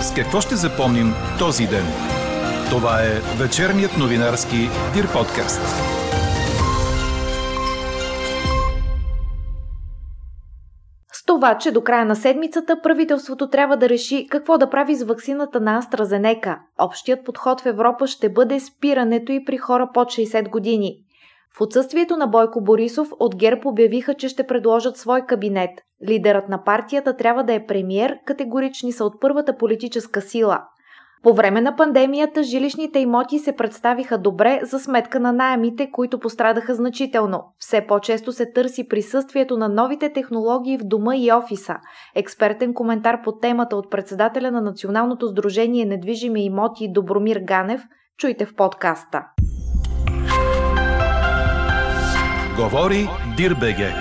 С какво ще запомним този ден? Това е вечерният новинарски Дир подкаст. С това, че до края на седмицата правителството трябва да реши какво да прави с ваксината на AstraZeneca. Общият подход в Европа ще бъде спирането и при хора под 60 години. В отсъствието на Бойко Борисов от ГЕРБ обявиха, че ще предложат свой кабинет. Лидерът на партията трябва да е премьер, категорични са от първата политическа сила. По време на пандемията жилищните имоти се представиха добре за сметка на найемите, които пострадаха значително. Все по-често се търси присъствието на новите технологии в дома и офиса. Експертен коментар по темата от председателя на Националното сдружение недвижими имоти Добромир Ганев чуйте в подкаста. Говори Дирбеге.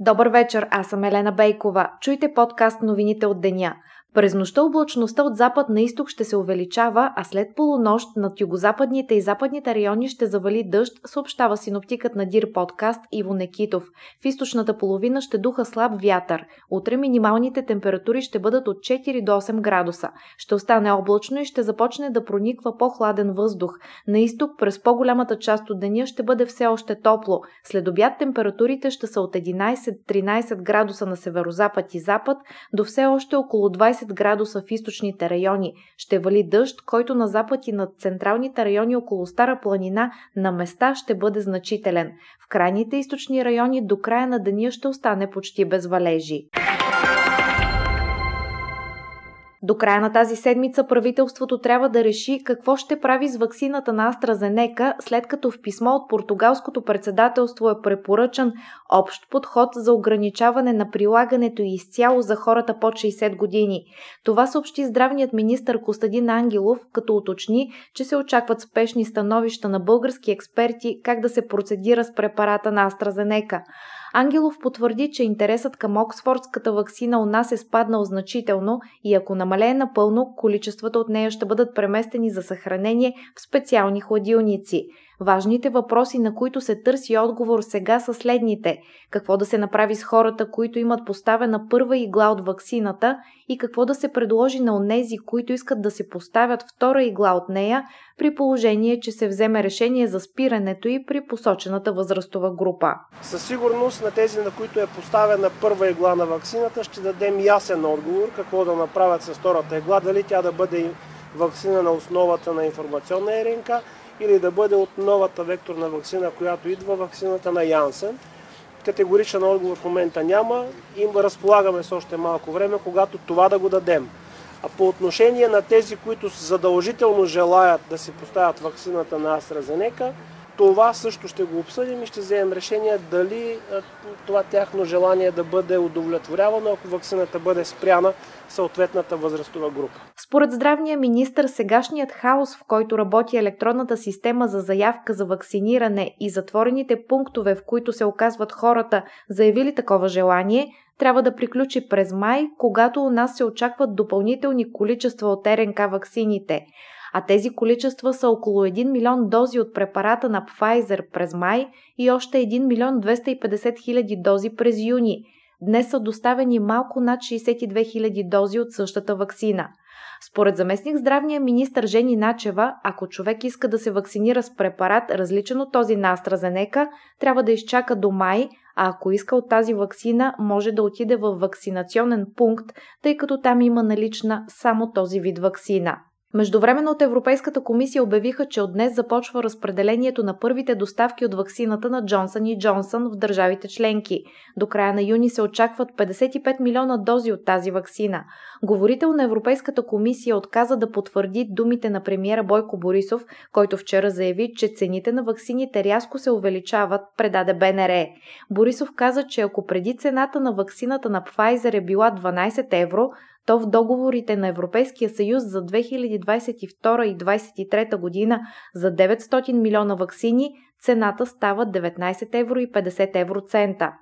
Добър вечер, аз съм Елена Бейкова. Чуйте подкаст новините от деня. През нощта облачността от запад на изток ще се увеличава, а след полунощ над югозападните и западните райони ще завали дъжд, съобщава синоптикът на Дир подкаст Иво Некитов. В източната половина ще духа слаб вятър. Утре минималните температури ще бъдат от 4 до 8 градуса. Ще остане облачно и ще започне да прониква по-хладен въздух. На изток през по-голямата част от деня ще бъде все още топло. След обяд температурите ще са от 11-13 градуса на северозапад и запад до все още около 20 20 градуса в източните райони. Ще вали дъжд, който на запад и над централните райони около Стара планина на места ще бъде значителен. В крайните източни райони до края на деня ще остане почти без валежи. До края на тази седмица правителството трябва да реши какво ще прави с ваксината на AstraZeneca, след като в писмо от португалското председателство е препоръчан общ подход за ограничаване на прилагането и изцяло за хората под 60 години. Това съобщи здравният министр Костадин Ангелов, като уточни, че се очакват спешни становища на български експерти как да се процедира с препарата на AstraZeneca. Ангелов потвърди, че интересът към Оксфордската вакцина у нас е спаднал значително и ако намалее напълно, количествата от нея ще бъдат преместени за съхранение в специални хладилници. Важните въпроси, на които се търси отговор сега са следните. Какво да се направи с хората, които имат поставена първа игла от ваксината и какво да се предложи на онези, които искат да се поставят втора игла от нея, при положение, че се вземе решение за спирането и при посочената възрастова група. Със сигурност на тези, на които е поставена първа игла на ваксината, ще дадем ясен отговор какво да направят с втората игла, дали тя да бъде вакцина на основата на информационна РНК или да бъде от новата векторна вакцина, която идва, вакцината на Янсен. Категоричен отговор в момента няма и разполагаме с още малко време, когато това да го дадем. А по отношение на тези, които задължително желаят да си поставят вакцината на AstraZeneca, това също ще го обсъдим и ще вземем решение дали това тяхно желание да бъде удовлетворявано, ако вакцината бъде спряна съответната възрастова група. Според здравния министр, сегашният хаос, в който работи електронната система за заявка за вакциниране и затворените пунктове, в които се оказват хората, заявили такова желание, трябва да приключи през май, когато у нас се очакват допълнителни количества от РНК ваксините а тези количества са около 1 милион дози от препарата на Pfizer през май и още 1 милион 250 хиляди дози през юни. Днес са доставени малко над 62 хиляди дози от същата вакцина. Според заместник здравния министр Жени Начева, ако човек иска да се вакцинира с препарат различен от този на AstraZeneca, трябва да изчака до май, а ако иска от тази вакцина, може да отиде в вакцинационен пункт, тъй като там има налична само този вид вакцина. Междувременно от Европейската комисия обявиха, че от днес започва разпределението на първите доставки от ваксината на Джонсън и Джонсън в държавите членки. До края на юни се очакват 55 милиона дози от тази ваксина. Говорител на Европейската комисия отказа да потвърди думите на премиера Бойко Борисов, който вчера заяви, че цените на ваксините рязко се увеличават, предаде БНР. Борисов каза, че ако преди цената на ваксината на Pfizer е била 12 евро, то в договорите на Европейския съюз за 2022 и 2023 година за 900 милиона вакцини цената става 19 евро и 50 евроцента.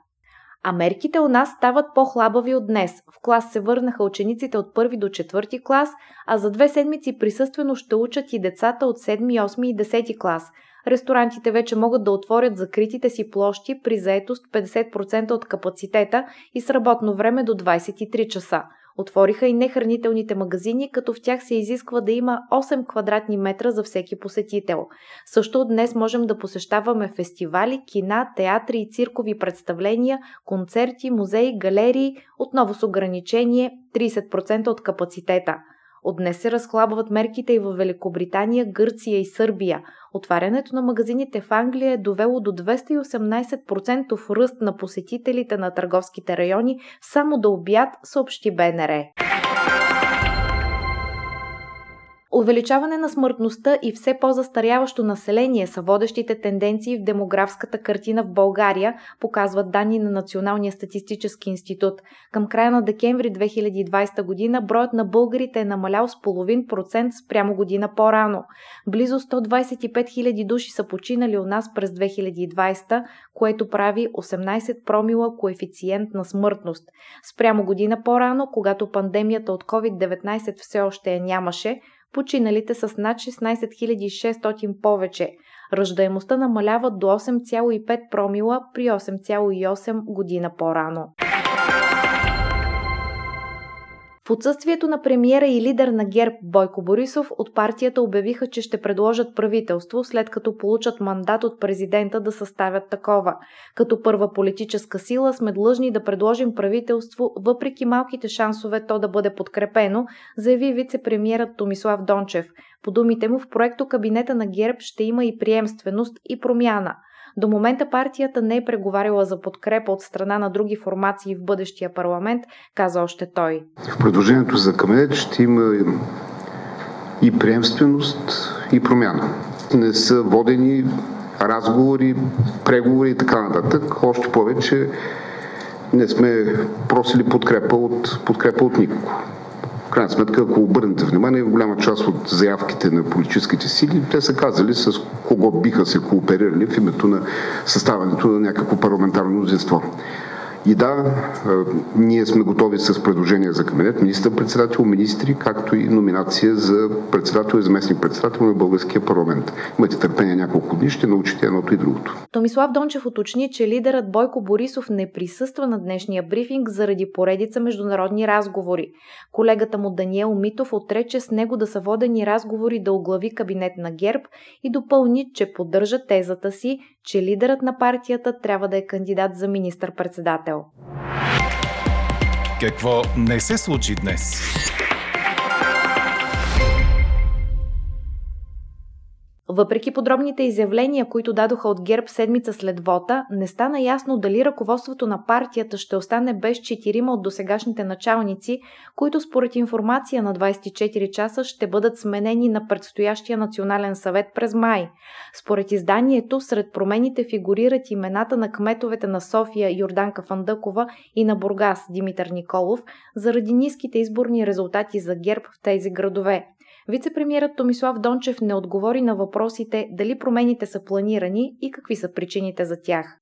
А мерките у нас стават по-хлабави от днес. В клас се върнаха учениците от първи до четвърти клас, а за две седмици присъствено ще учат и децата от 7, 8 и 10 клас. Ресторантите вече могат да отворят закритите си площи при заетост 50% от капацитета и с работно време до 23 часа. Отвориха и нехранителните магазини, като в тях се изисква да има 8 квадратни метра за всеки посетител. Също днес можем да посещаваме фестивали, кина, театри и циркови представления, концерти, музеи, галерии, отново с ограничение 30% от капацитета – от днес се разхлабват мерките и в Великобритания, Гърция и Сърбия. Отварянето на магазините в Англия е довело до 218% ръст на посетителите на търговските райони само до обяд, съобщи БНР. Увеличаване на смъртността и все по-застаряващо население са водещите тенденции в демографската картина в България, показват данни на Националния статистически институт. Към края на декември 2020 година броят на българите е намалял с половин процент спрямо година по-рано. Близо 125 000 души са починали у нас през 2020, което прави 18 промила коефициент на смъртност. Спрямо година по-рано, когато пандемията от COVID-19 все още я нямаше, починалите с над 16 600 повече. Ръждаемостта намалява до 8,5 промила при 8,8 година по-рано. В отсъствието на премиера и лидер на ГЕРБ Бойко Борисов от партията обявиха, че ще предложат правителство, след като получат мандат от президента да съставят такова. Като първа политическа сила сме длъжни да предложим правителство, въпреки малките шансове то да бъде подкрепено, заяви вице-премьерът Томислав Дончев. По думите му в проекто кабинета на ГЕРБ ще има и приемственост и промяна – до момента партията не е преговаряла за подкрепа от страна на други формации в бъдещия парламент, каза още той. В предложението за кабинет ще има и приемственост, и промяна. Не са водени разговори, преговори и така нататък. Още повече не сме просили подкрепа от, подкрепа от никого крайна сметка, ако обърнете внимание, голяма част от заявките на политическите сили, те са казали с кого биха се кооперирали в името на съставянето на някакво парламентарно мнозинство. И да, ние сме готови с предложения за кабинет, министър-председател, министри, както и номинация за председател и заместник председател на българския парламент. Имате търпение няколко дни, ще научите едното и другото. Томислав Дончев уточни, че лидерът Бойко Борисов не присъства на днешния брифинг заради поредица международни разговори. Колегата му Даниел Митов отрече с него да са водени разговори да оглави кабинет на ГЕРБ и допълни, че поддържа тезата си, че лидерът на партията трябва да е кандидат за министър-председател. Какво не се случи днес? Въпреки подробните изявления, които дадоха от ГЕРБ седмица след вота, не стана ясно дали ръководството на партията ще остане без четирима от досегашните началници, които според информация на 24 часа ще бъдат сменени на предстоящия национален съвет през май. Според изданието, сред промените фигурират имената на кметовете на София Йорданка Фандъкова и на Бургас Димитър Николов заради ниските изборни резултати за ГЕРБ в тези градове. Вицепремьерът Томислав Дончев не отговори на въпросите дали промените са планирани и какви са причините за тях.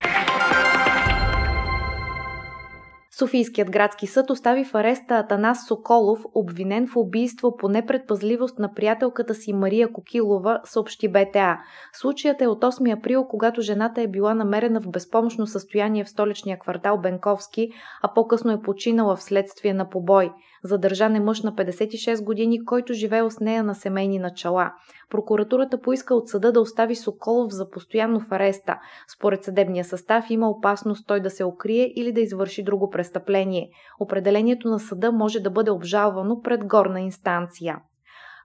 Софийският градски съд остави в ареста Атанас Соколов, обвинен в убийство по непредпазливост на приятелката си Мария Кокилова, съобщи БТА. Случаят е от 8 април, когато жената е била намерена в безпомощно състояние в столичния квартал Бенковски, а по-късно е починала вследствие на побой. Задържан е мъж на 56 години, който живее с нея на семейни начала. Прокуратурата поиска от съда да остави Соколов за постоянно в ареста. Според съдебния състав има опасност той да се укрие или да извърши друго престъпление. Определението на съда може да бъде обжалвано пред горна инстанция.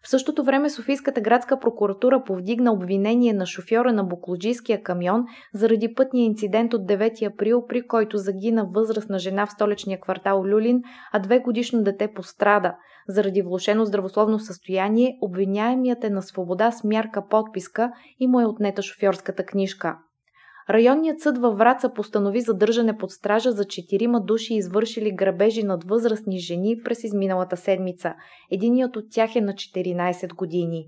В същото време Софийската градска прокуратура повдигна обвинение на шофьора на буклоджийския камион заради пътния инцидент от 9 април, при който загина възрастна жена в столичния квартал Люлин, а две годишно дете пострада. Заради влушено здравословно състояние, обвиняемият е на свобода с мярка подписка и му е отнета шофьорската книжка. Районният съд във Враца постанови задържане под стража за четирима души, извършили грабежи над възрастни жени през изминалата седмица. Единият от тях е на 14 години.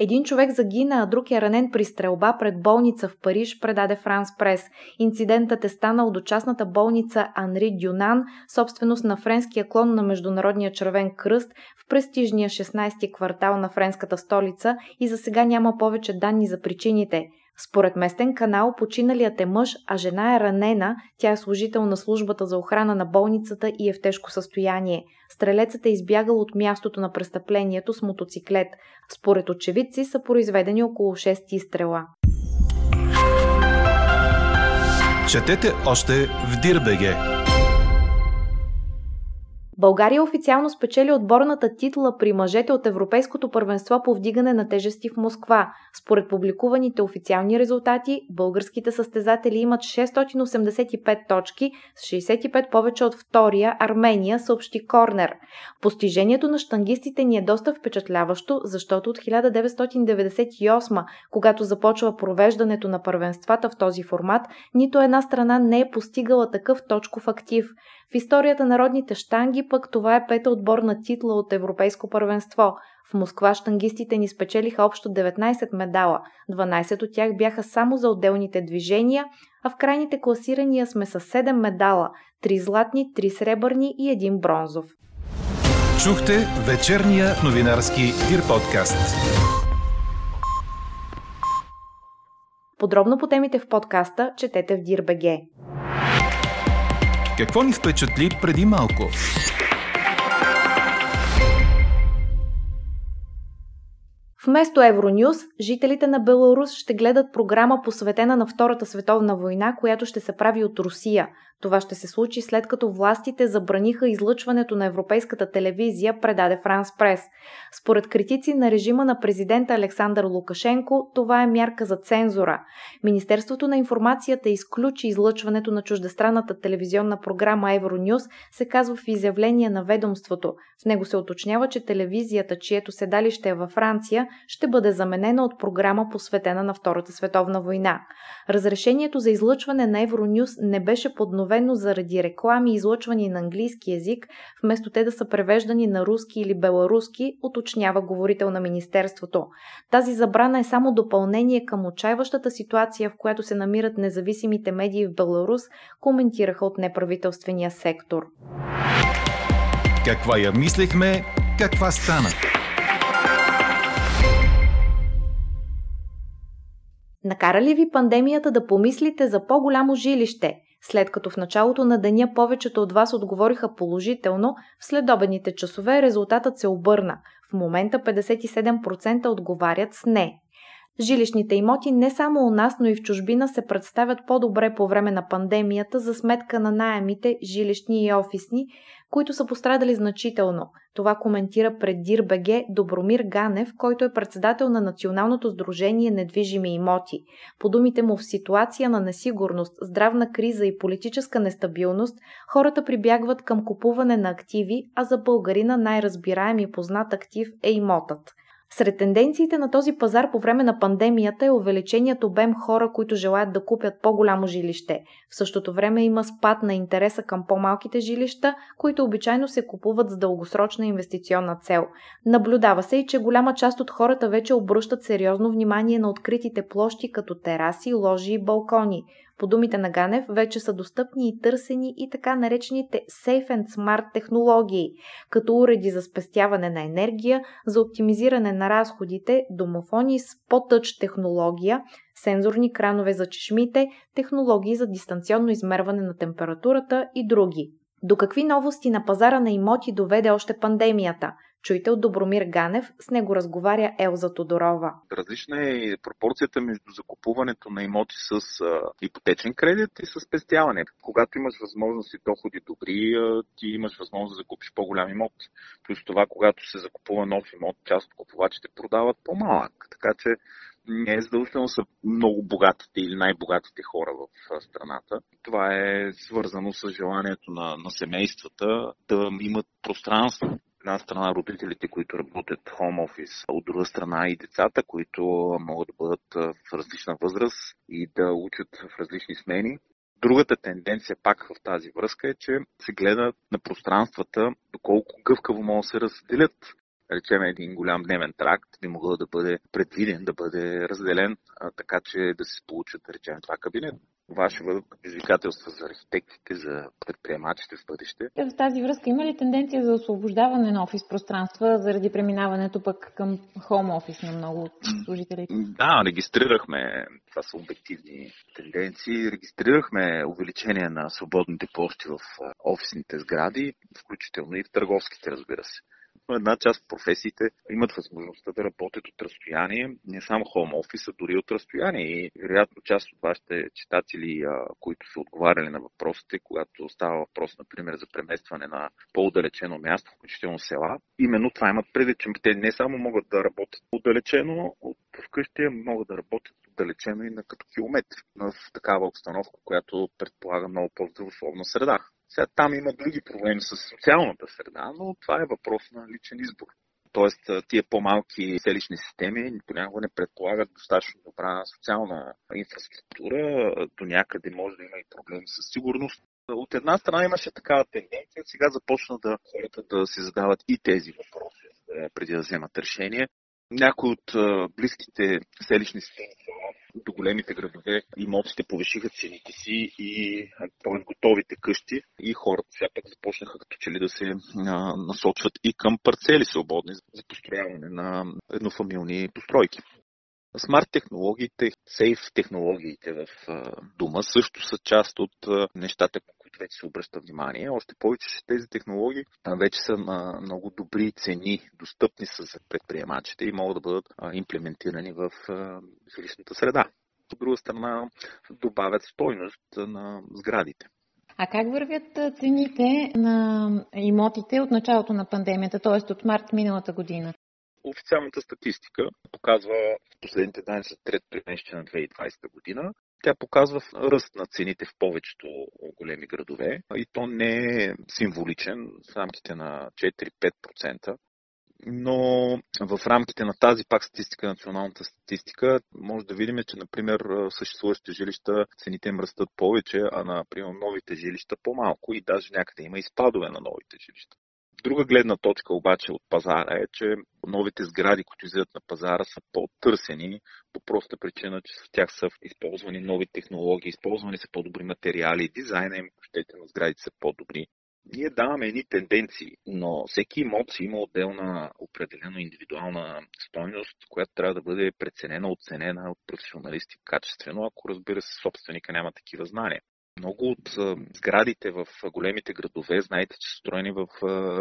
Един човек загина, а друг е ранен при стрелба пред болница в Париж, предаде Франс Прес. Инцидентът е станал до частната болница Анри Дюнан, собственост на френския клон на Международния червен кръст в престижния 16-ти квартал на френската столица и за сега няма повече данни за причините. Според местен канал, починалият е мъж, а жена е ранена. Тя е служител на службата за охрана на болницата и е в тежко състояние. Стрелецът е избягал от мястото на престъплението с мотоциклет. Според очевидци са произведени около 6 изстрела. Четете още в Дирбеге! България официално спечели отборната титла при мъжете от Европейското първенство по вдигане на тежести в Москва. Според публикуваните официални резултати, българските състезатели имат 685 точки, с 65 повече от втория Армения, съобщи Корнер. Постижението на штангистите ни е доста впечатляващо, защото от 1998, когато започва провеждането на първенствата в този формат, нито една страна не е постигала такъв точков актив. В историята на родните штанги пък това е пета отборна титла от Европейско първенство. В Москва штангистите ни спечелиха общо 19 медала. 12 от тях бяха само за отделните движения, а в крайните класирания сме с 7 медала – 3 златни, 3 сребърни и 1 бронзов. Чухте вечерния новинарски Дир подкаст. Подробно по темите в подкаста четете в Дир.бг. Какво ни впечатли преди малко? Вместо Евронюс, жителите на Беларус ще гледат програма посветена на Втората световна война, която ще се прави от Русия – това ще се случи след като властите забраниха излъчването на европейската телевизия, предаде Франс Прес. Според критици на режима на президента Александър Лукашенко, това е мярка за цензура. Министерството на информацията изключи излъчването на чуждестранната телевизионна програма Евронюс, се казва в изявление на ведомството. В него се уточнява, че телевизията, чието седалище е във Франция, ще бъде заменена от програма посветена на Втората световна война. Разрешението за излъчване на Евронюс не беше подновено заради реклами, излъчвани на английски язик, вместо те да са превеждани на руски или беларуски, уточнява говорител на Министерството. Тази забрана е само допълнение към отчаиващата ситуация, в която се намират независимите медии в Беларус, коментираха от неправителствения сектор. Каква я мислехме, каква стана? Накара ли ви пандемията да помислите за по-голямо жилище? След като в началото на деня повечето от вас отговориха положително, в следобедните часове резултатът се обърна. В момента 57% отговарят с не. Жилищните имоти не само у нас, но и в чужбина се представят по-добре по време на пандемията за сметка на найемите жилищни и офисни, които са пострадали значително. Това коментира пред ДИР-БГ Добромир Ганев, който е председател на Националното сдружение Недвижими имоти. По думите му в ситуация на несигурност, здравна криза и политическа нестабилност, хората прибягват към купуване на активи, а за българина най-разбираем и познат актив е имотът. Сред тенденциите на този пазар по време на пандемията е увеличеният обем хора, които желаят да купят по-голямо жилище. В същото време има спад на интереса към по-малките жилища, които обичайно се купуват с дългосрочна инвестиционна цел. Наблюдава се и, че голяма част от хората вече обръщат сериозно внимание на откритите площи като тераси, ложи и балкони. По думите на Ганев, вече са достъпни и търсени и така наречените Safe and Smart технологии, като уреди за спестяване на енергия, за оптимизиране на разходите, домофони с по-тъч технология, сензорни кранове за чешмите, технологии за дистанционно измерване на температурата и други. До какви новости на пазара на имоти доведе още пандемията – Чуйте от Добромир Ганев, с него разговаря Елза Тодорова. Различна е пропорцията между закупуването на имоти с а, ипотечен кредит и с спестяване. Когато имаш възможност и доходи добри, а, ти имаш възможност да закупиш по-голям имот. Плюс това, когато се закупува нов имот, част от купувачите продават по-малък. Така че не е задължително са много богатите или най-богатите хора в страната. Това е свързано с желанието на, на семействата да имат пространство една страна родителите, които работят home office, от друга страна и децата, които могат да бъдат в различна възраст и да учат в различни смени. Другата тенденция пак в тази връзка е, че се гледа на пространствата, доколко гъвкаво могат да се разделят. Речем един голям дневен тракт би могъл да бъде предвиден, да бъде разделен, а, така че да се получат, да речем, това кабинет Това ще бъдат предизвикателства за архитектите, за предприемачите в бъдеще. В тази връзка има ли тенденция за освобождаване на офис пространства заради преминаването пък към хоум офис на много от служителите? Да, регистрирахме, това са обективни тенденции, регистрирахме увеличение на свободните площи в офисните сгради, включително и в търговските, разбира се една част от професиите имат възможността да работят от разстояние, не само хоум офис, а дори от разстояние. И вероятно част от вашите читатели, които са отговаряли на въпросите, когато става въпрос, например, за преместване на по-удалечено място, включително села, именно това имат предвид, че те не само могат да работят отдалечено от вкъщи, могат да работят отдалечено и на като километри в такава обстановка, която предполага много по-здравословна среда. Сега там има други проблеми с социалната среда, но това е въпрос на личен избор. Тоест, тия по-малки селищни системи понякога не предполагат достатъчно добра социална инфраструктура. До някъде може да има и проблеми с сигурност. От една страна имаше такава тенденция, сега започна да хората да си задават и тези въпроси преди да вземат решение. Някои от близките селищни до големите градове имотите повишиха цените си и т.е. готовите къщи и хората все пак започнаха като че ли да се насочват и към парцели свободни за построяване на еднофамилни постройки. Смарт технологиите, сейф технологиите в дома също са част от нещата, по които вече се обръща внимание. Още повече, че тези технологии вече са на много добри цени, достъпни са за предприемачите и могат да бъдат имплементирани в жилищната среда. От друга страна, добавят стойност на сградите. А как вървят цените на имотите от началото на пандемията, т.е. от март миналата година? Официалната статистика показва в последните данни за трето тримесечие на 2020 година. Тя показва ръст на цените в повечето големи градове и то не е символичен в рамките на 4-5%. Но в рамките на тази пак статистика, националната статистика, може да видим, че, например, съществуващите жилища, цените им растат повече, а, например, новите жилища по-малко и даже някъде има и спадове на новите жилища. Друга гледна точка обаче от пазара е, че новите сгради, които излизат на пазара, са по-търсени по проста причина, че в тях са използвани нови технологии, използвани са по-добри материали, дизайна им, щете на сградите са по-добри. Ние даваме едни тенденции, но всеки имот си има отделна, определено индивидуална стойност, която трябва да бъде преценена, оценена от професионалисти качествено, ако разбира се собственика няма такива знания. Много от сградите в големите градове, знаете, че са строени в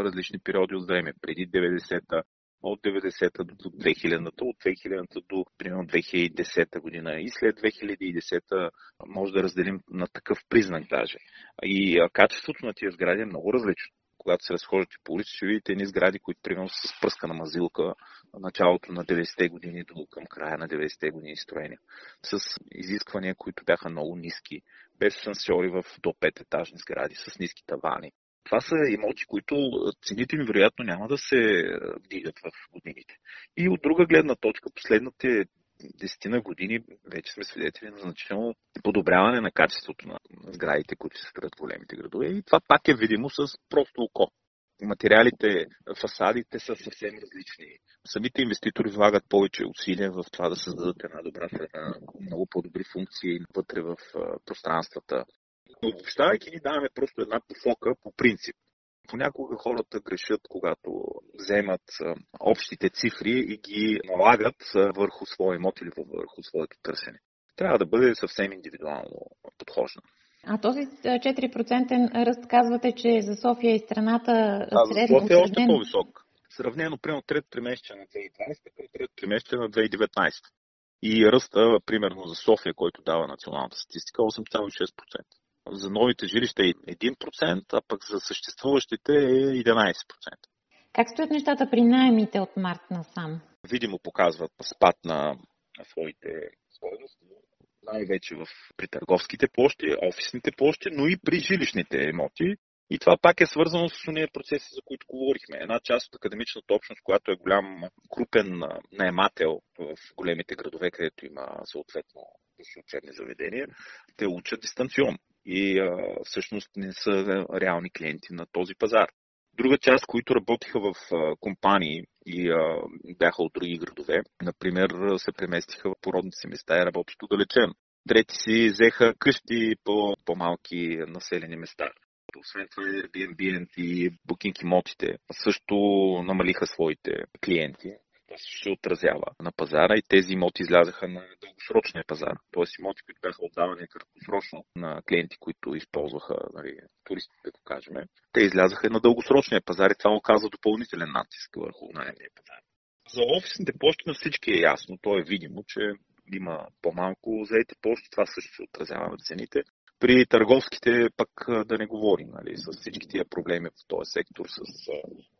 различни периоди от време. Преди 90-та, от 90-та до 2000-та, от 2000-та до примерно 2010 година и след 2010-та може да разделим на такъв признак даже. И качеството на тия сгради е много различно. Когато се разхождате по улица, ще видите едни сгради, които примерно са с пръскана мазилка началото на 90-те години до към края на 90-те години строения. С изисквания, които бяха много ниски без сансьори в до 5 етажни сгради с ниски тавани. Това са имоти, които цените им вероятно няма да се вдигат в годините. И от друга гледна точка, последните десетина години вече сме свидетели на значително подобряване на качеството на сградите, които се строят в големите градове. И това пак е видимо с просто око материалите, фасадите са съвсем различни. Самите инвеститори влагат повече усилия в това да създадат една добра среда, много по-добри функции вътре в пространствата. Но обобщавайки ни даваме просто една посока по принцип. Понякога хората грешат, когато вземат общите цифри и ги налагат върху своя имот или върху своето търсене. Трябва да бъде съвсем индивидуално подхождано. А този 4% ръст казвате, че за София и страната да, средно... За София е още по-висок. Сравнено, примерно, трето тримесечие на 2020 към трето тримесечие на 2019. И ръста, примерно, за София, който дава националната статистика, 8,6%. За новите жилища е 1%, а пък за съществуващите е 11%. Как стоят нещата при найемите от март насам? Видимо показват спад на своите стоености най-вече в, при търговските площи, офисните площи, но и при жилищните имоти. И това пак е свързано с уния процеси, за които говорихме. Една част от академичната общност, която е голям, крупен наемател в големите градове, където има съответно учебни заведения, те учат дистанционно и а, всъщност не са реални клиенти на този пазар. Друга част, които работиха в компании и а, бяха от други градове, например, се преместиха в породните си места и работят удалечено. трети си взеха къщи по по-малки населени места. Освен това Airbnb и Booking имотите също намалиха своите клиенти. Това също се отразява на пазара и тези имоти излязаха на дългосрочния пазар. Тоест имоти, които бяха отдавани краткосрочно на клиенти, които използваха нали, туристите, да кажем, те излязаха на дългосрочния пазар и това оказа допълнителен натиск върху найемния пазар. За офисните площи на всички е ясно, то е видимо, че има по-малко заети площи, това също се отразява на цените. При търговските пък да не говорим, нали, с всички тия проблеми в този сектор, с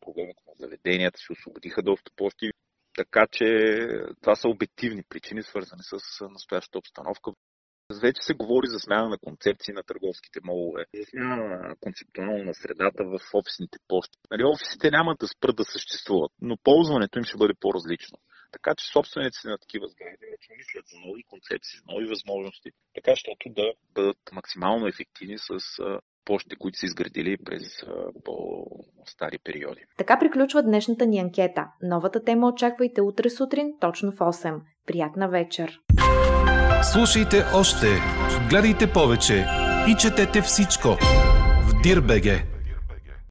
проблемите на заведенията, се освободиха доста площи. Така че това са обективни причини, свързани с настоящата обстановка. Вече се говори за смяна на концепции на търговските молове, за смяна концептуално на средата в офисните площи. Нали, офисите няма да спрат да съществуват, но ползването им ще бъде по-различно. Така че собствениците на такива сгради вече мислят за нови концепции, за нови възможности, така щото да бъдат максимално ефективни с площите, които са изградили през по-стари периоди. Така приключва днешната ни анкета. Новата тема очаквайте утре сутрин, точно в 8. Приятна вечер! Слушайте още, гледайте повече и четете всичко в Дирбеге.